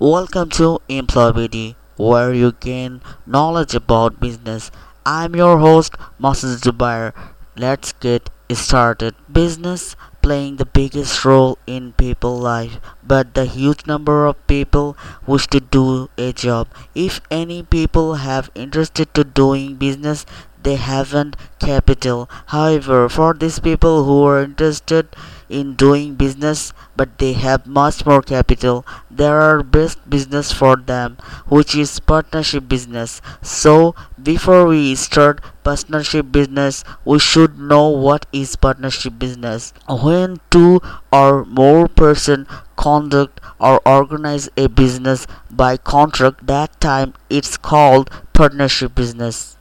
Welcome to Employability, where you gain knowledge about business. I'm your host, Moses Zubair. Let's get started. Business playing the biggest role in people's life, but the huge number of people wish to do a job. If any people have interested to doing business, they haven't capital. However, for these people who are interested in doing business but they have much more capital. There are best business for them which is partnership business. So before we start partnership business we should know what is partnership business. When two or more person conduct or organize a business by contract that time it's called partnership business